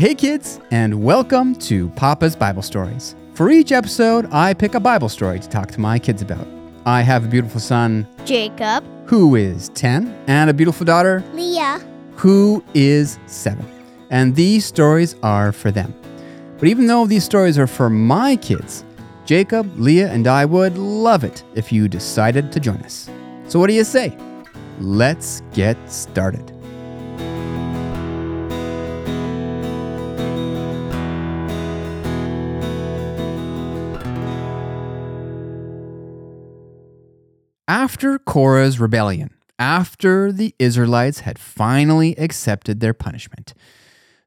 Hey, kids, and welcome to Papa's Bible Stories. For each episode, I pick a Bible story to talk to my kids about. I have a beautiful son Jacob, who is 10 and a beautiful daughter Leah, who is 7. And these stories are for them. But even though these stories are for my kids, Jacob, Leah, and I would love it if you decided to join us. So, what do you say? Let's get started. After Korah's rebellion, after the Israelites had finally accepted their punishment,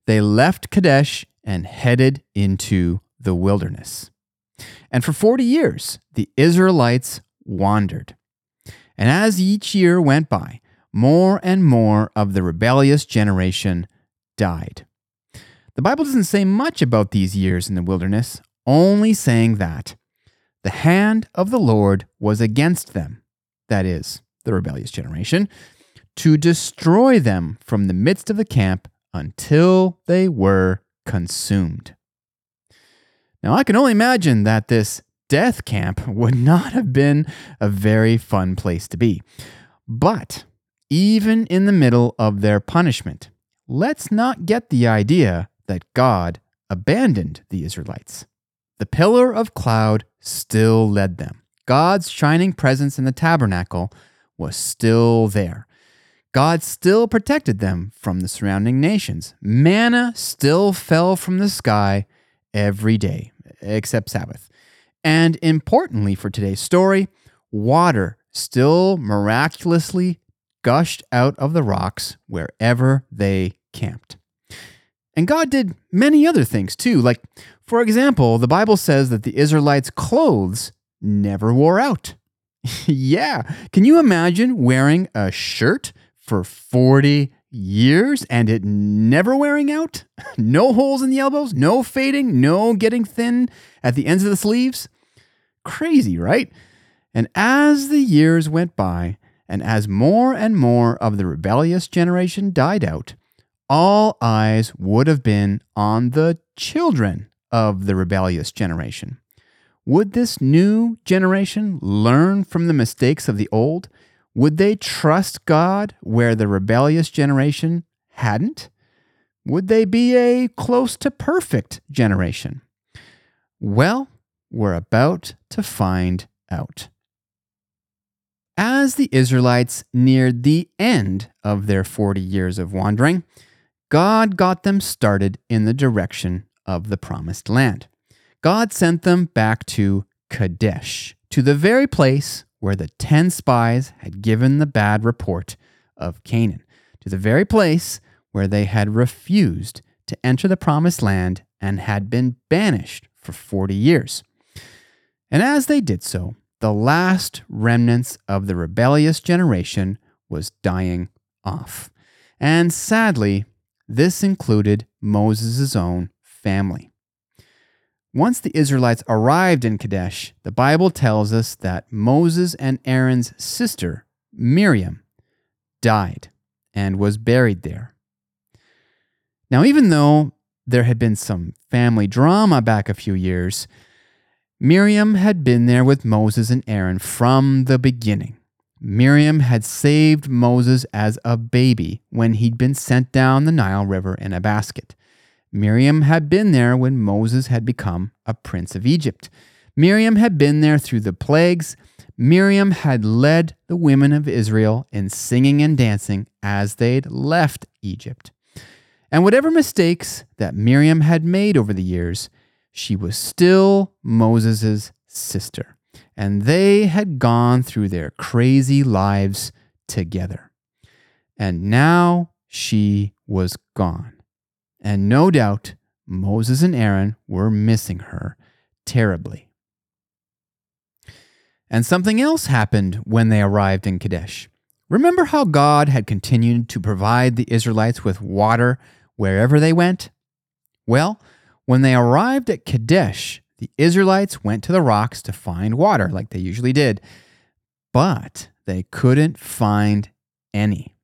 they left Kadesh and headed into the wilderness. And for 40 years, the Israelites wandered. And as each year went by, more and more of the rebellious generation died. The Bible doesn't say much about these years in the wilderness, only saying that the hand of the Lord was against them that is, the rebellious generation, to destroy them from the midst of the camp until they were consumed. Now, I can only imagine that this death camp would not have been a very fun place to be. But even in the middle of their punishment, let's not get the idea that God abandoned the Israelites. The pillar of cloud still led them. God's shining presence in the tabernacle was still there. God still protected them from the surrounding nations. Manna still fell from the sky every day, except Sabbath. And importantly for today's story, water still miraculously gushed out of the rocks wherever they camped. And God did many other things too. Like, for example, the Bible says that the Israelites' clothes never wore out. yeah. Can you imagine wearing a shirt for 40 years and it never wearing out? no holes in the elbows, no fading, no getting thin at the ends of the sleeves? Crazy, right? And as the years went by, and as more and more of the rebellious generation died out, all eyes would have been on the children of the rebellious generation. Would this new generation learn from the mistakes of the old? Would they trust God where the rebellious generation hadn't? Would they be a close to perfect generation? Well, we're about to find out. As the Israelites neared the end of their 40 years of wandering, God got them started in the direction of the promised land. God sent them back to Kadesh, to the very place where the 10 spies had given the bad report of Canaan, to the very place where they had refused to enter the promised land and had been banished for 40 years. And as they did so, the last remnants of the rebellious generation was dying off. And sadly, this included Moses' own family. Once the Israelites arrived in Kadesh, the Bible tells us that Moses and Aaron's sister, Miriam, died and was buried there. Now, even though there had been some family drama back a few years, Miriam had been there with Moses and Aaron from the beginning. Miriam had saved Moses as a baby when he'd been sent down the Nile River in a basket. Miriam had been there when Moses had become a prince of Egypt. Miriam had been there through the plagues. Miriam had led the women of Israel in singing and dancing as they'd left Egypt. And whatever mistakes that Miriam had made over the years, she was still Moses' sister. And they had gone through their crazy lives together. And now she was gone. And no doubt, Moses and Aaron were missing her terribly. And something else happened when they arrived in Kadesh. Remember how God had continued to provide the Israelites with water wherever they went? Well, when they arrived at Kadesh, the Israelites went to the rocks to find water, like they usually did, but they couldn't find any.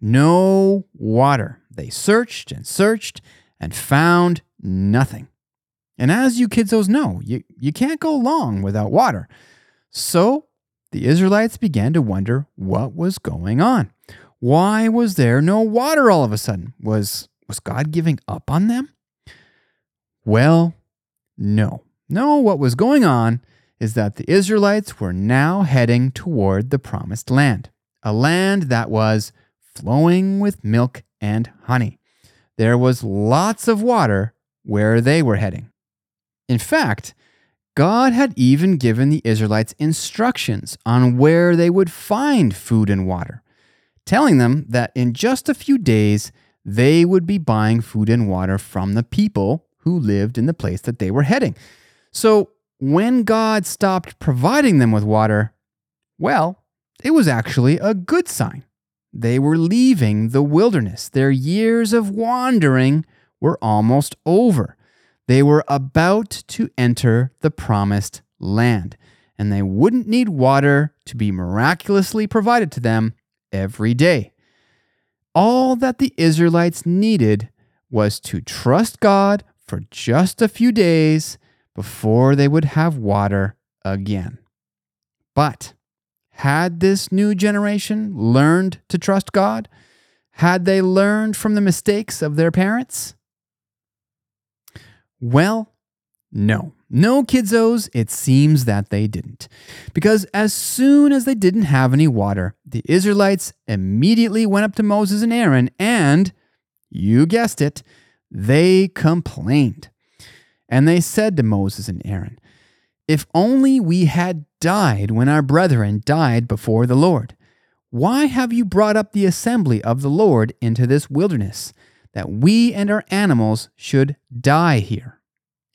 No water. They searched and searched, and found nothing. And as you kidsos know, you, you can't go long without water. So the Israelites began to wonder what was going on. Why was there no water all of a sudden? Was, was God giving up on them? Well, no. No, what was going on is that the Israelites were now heading toward the promised land, a land that was flowing with milk and honey. There was lots of water where they were heading. In fact, God had even given the Israelites instructions on where they would find food and water, telling them that in just a few days they would be buying food and water from the people who lived in the place that they were heading. So when God stopped providing them with water, well, it was actually a good sign. They were leaving the wilderness. Their years of wandering were almost over. They were about to enter the promised land, and they wouldn't need water to be miraculously provided to them every day. All that the Israelites needed was to trust God for just a few days before they would have water again. But had this new generation learned to trust God? Had they learned from the mistakes of their parents? Well, no. No, kidsos, it seems that they didn't. Because as soon as they didn't have any water, the Israelites immediately went up to Moses and Aaron and, you guessed it, they complained. And they said to Moses and Aaron, If only we had died when our brethren died before the Lord. Why have you brought up the assembly of the Lord into this wilderness? that we and our animals should die here?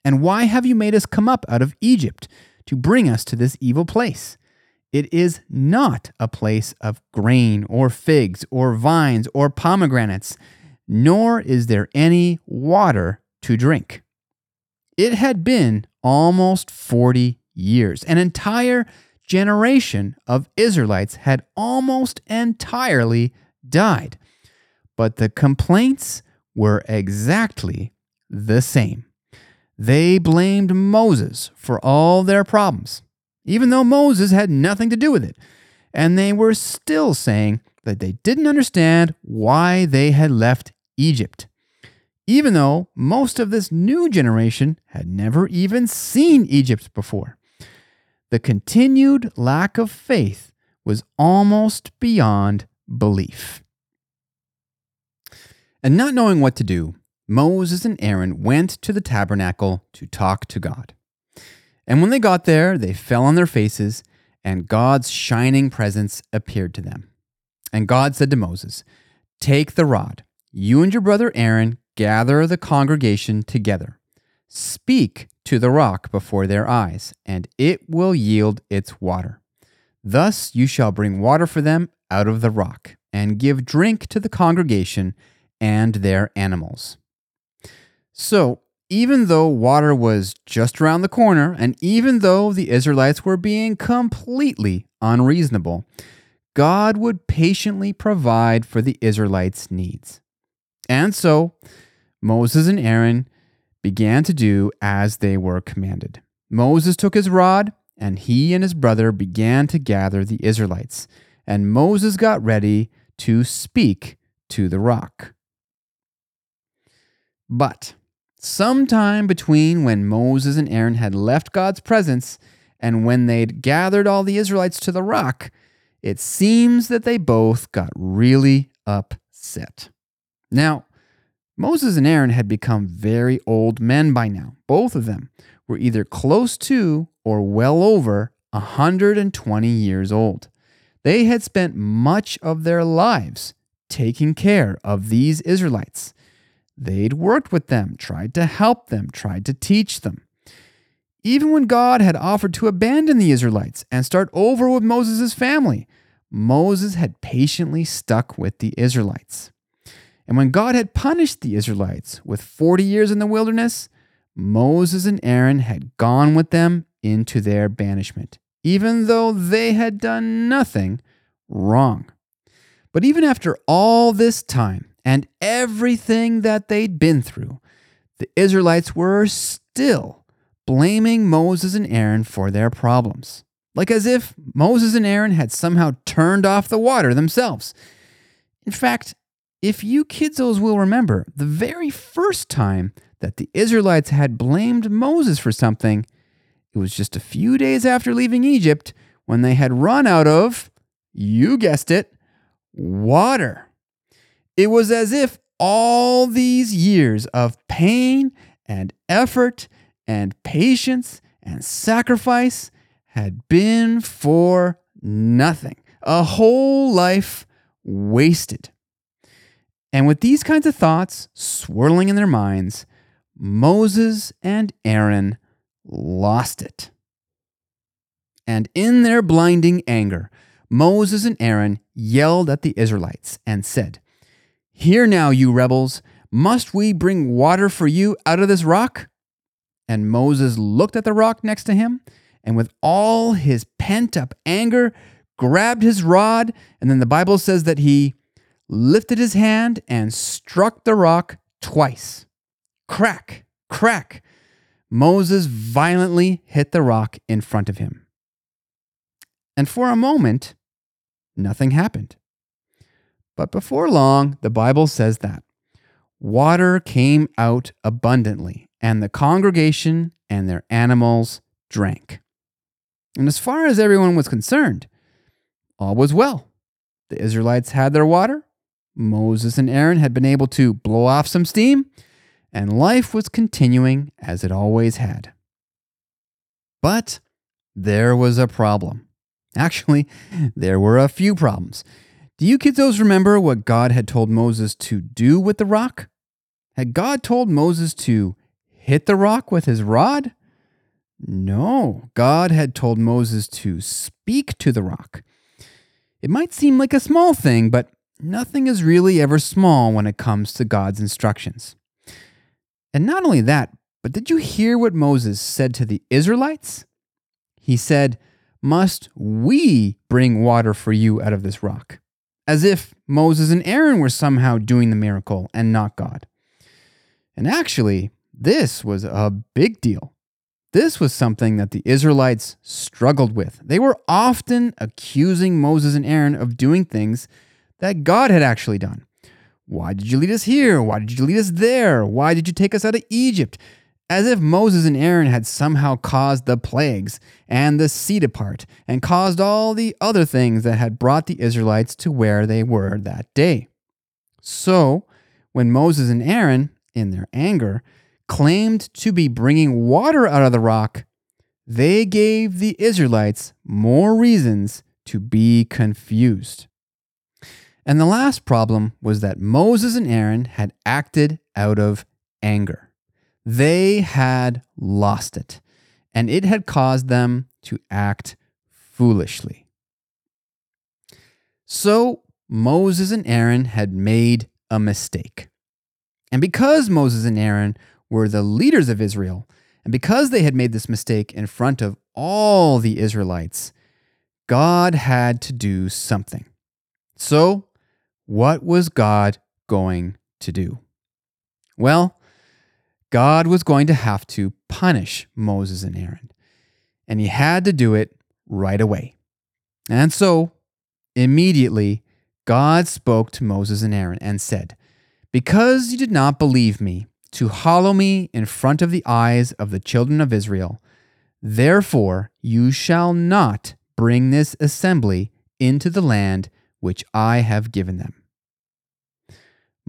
And why have you made us come up out of Egypt to bring us to this evil place? It is not a place of grain or figs or vines or pomegranates, nor is there any water to drink. It had been almost 40 years. An entire generation of Israelites had almost entirely died. But the complaints were exactly the same. They blamed Moses for all their problems, even though Moses had nothing to do with it. And they were still saying that they didn't understand why they had left Egypt, even though most of this new generation had never even seen Egypt before. The continued lack of faith was almost beyond belief. And not knowing what to do, Moses and Aaron went to the tabernacle to talk to God. And when they got there, they fell on their faces, and God's shining presence appeared to them. And God said to Moses, Take the rod, you and your brother Aaron gather the congregation together. Speak to the rock before their eyes, and it will yield its water. Thus you shall bring water for them out of the rock, and give drink to the congregation and their animals. So, even though water was just around the corner, and even though the Israelites were being completely unreasonable, God would patiently provide for the Israelites' needs. And so, Moses and Aaron began to do as they were commanded. Moses took his rod, and he and his brother began to gather the Israelites. And Moses got ready to speak to the rock. But sometime between when Moses and Aaron had left God's presence and when they'd gathered all the Israelites to the rock, it seems that they both got really upset. Now, Moses and Aaron had become very old men by now. Both of them were either close to or well over 120 years old. They had spent much of their lives taking care of these Israelites. They'd worked with them, tried to help them, tried to teach them. Even when God had offered to abandon the Israelites and start over with Moses' family, Moses had patiently stuck with the Israelites. And when God had punished the Israelites with 40 years in the wilderness, Moses and Aaron had gone with them into their banishment, even though they had done nothing wrong. But even after all this time, and everything that they'd been through, the Israelites were still blaming Moses and Aaron for their problems, like as if Moses and Aaron had somehow turned off the water themselves. In fact, if you kidsos will remember, the very first time that the Israelites had blamed Moses for something, it was just a few days after leaving Egypt when they had run out of, you guessed it, water. It was as if all these years of pain and effort and patience and sacrifice had been for nothing. A whole life wasted. And with these kinds of thoughts swirling in their minds, Moses and Aaron lost it. And in their blinding anger, Moses and Aaron yelled at the Israelites and said, Hear now, you rebels, must we bring water for you out of this rock? And Moses looked at the rock next to him, and with all his pent up anger, grabbed his rod. And then the Bible says that he lifted his hand and struck the rock twice. Crack, crack. Moses violently hit the rock in front of him. And for a moment, nothing happened. But before long, the Bible says that water came out abundantly, and the congregation and their animals drank. And as far as everyone was concerned, all was well. The Israelites had their water, Moses and Aaron had been able to blow off some steam, and life was continuing as it always had. But there was a problem. Actually, there were a few problems. Do you kiddos remember what God had told Moses to do with the rock? Had God told Moses to hit the rock with his rod? No, God had told Moses to speak to the rock. It might seem like a small thing, but nothing is really ever small when it comes to God's instructions. And not only that, but did you hear what Moses said to the Israelites? He said, Must we bring water for you out of this rock? as if Moses and Aaron were somehow doing the miracle and not God. And actually, this was a big deal. This was something that the Israelites struggled with. They were often accusing Moses and Aaron of doing things that God had actually done. Why did you lead us here? Why did you lead us there? Why did you take us out of Egypt? as if Moses and Aaron had somehow caused the plagues and the sea to part and caused all the other things that had brought the Israelites to where they were that day. So, when Moses and Aaron, in their anger, claimed to be bringing water out of the rock, they gave the Israelites more reasons to be confused. And the last problem was that Moses and Aaron had acted out of anger. They had lost it, and it had caused them to act foolishly. So Moses and Aaron had made a mistake. And because Moses and Aaron were the leaders of Israel, and because they had made this mistake in front of all the Israelites, God had to do something. So, what was God going to do? Well, God was going to have to punish Moses and Aaron, and he had to do it right away. And so, immediately, God spoke to Moses and Aaron and said, Because you did not believe me to hallow me in front of the eyes of the children of Israel, therefore you shall not bring this assembly into the land which I have given them.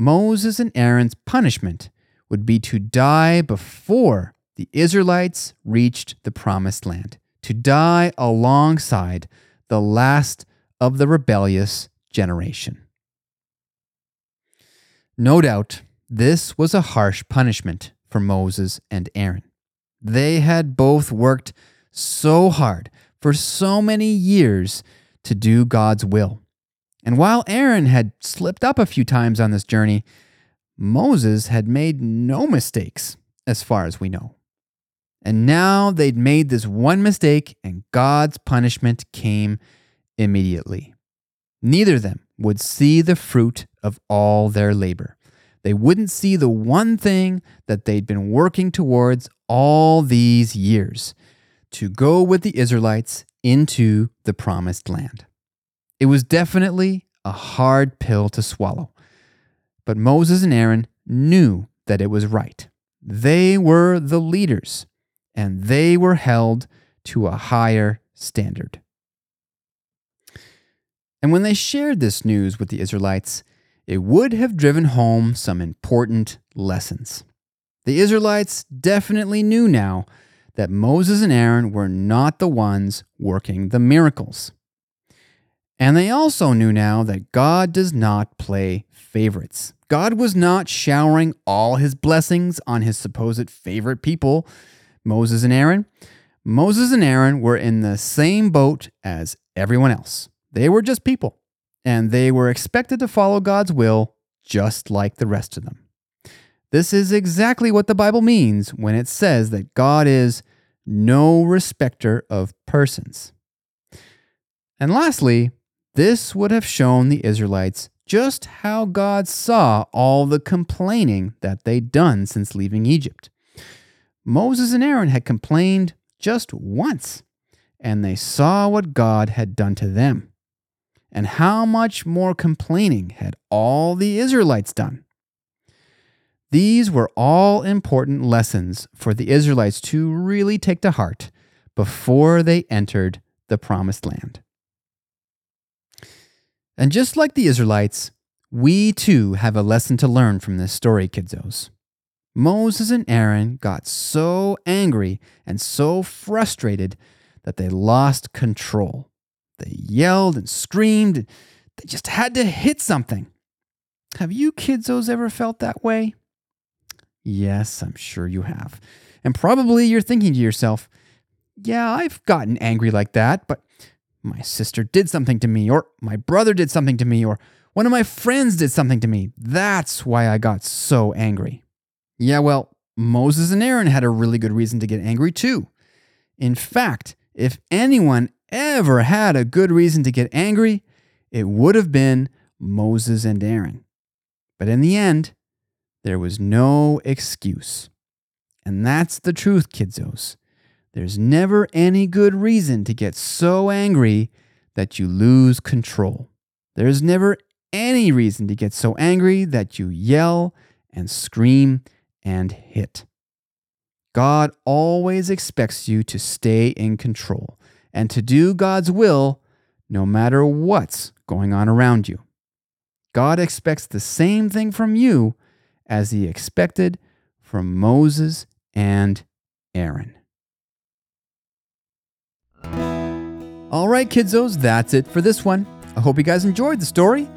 Moses and Aaron's punishment would be to die before the Israelites reached the promised land, to die alongside the last of the rebellious generation. No doubt, this was a harsh punishment for Moses and Aaron. They had both worked so hard for so many years to do God's will. And while Aaron had slipped up a few times on this journey, Moses had made no mistakes, as far as we know. And now they'd made this one mistake, and God's punishment came immediately. Neither of them would see the fruit of all their labor. they wouldn't see the one thing that they'd been working towards all these years to go with the Israelites into the promised land. It was definitely a hard pill to swallow, but Moses and Aaron knew that it was right. They were the leaders, and they were held to a higher standard. And when they shared this news with the Israelites, it would have driven home some important lessons. The Israelites definitely knew now that Moses and Aaron were not the ones working the miracles. And they also knew now that God does not play favorites. God was not showering all his blessings on his supposed favorite people, Moses and Aaron. Moses and Aaron were in the same boat as everyone else. They were just people, and they were expected to follow God's will just like the rest of them. This is exactly what the Bible means when it says that God is no respecter of persons. And lastly, this would have shown the Israelites just how God saw all the complaining that they'd done since leaving Egypt. Moses and Aaron had complained just once, and they saw what God had done to them. And how much more complaining had all the Israelites done? These were all important lessons for the Israelites to really take to heart before they entered the promised land. And just like the Israelites, we too have a lesson to learn from this story, kiddos. Moses and Aaron got so angry and so frustrated that they lost control. They yelled and screamed. They just had to hit something. Have you kidsos ever felt that way? Yes, I'm sure you have. And probably you're thinking to yourself, yeah, I've gotten angry like that, but my sister did something to me, or my brother did something to me, or one of my friends did something to me. That's why I got so angry. Yeah, well, Moses and Aaron had a really good reason to get angry too. In fact, if anyone ever had a good reason to get angry, it would have been Moses and Aaron. But in the end, there was no excuse. And that's the truth, kidsos. There's never any good reason to get so angry that you lose control. There's never any reason to get so angry that you yell and scream and hit. God always expects you to stay in control and to do God's will no matter what's going on around you. God expects the same thing from you as he expected from Moses and Aaron. All right, kiddos, that's it for this one. I hope you guys enjoyed the story.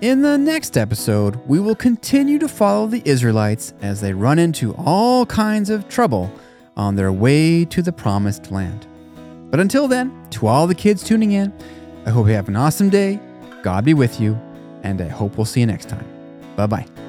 In the next episode, we will continue to follow the Israelites as they run into all kinds of trouble on their way to the promised land. But until then, to all the kids tuning in, I hope you have an awesome day. God be with you, and I hope we'll see you next time. Bye bye.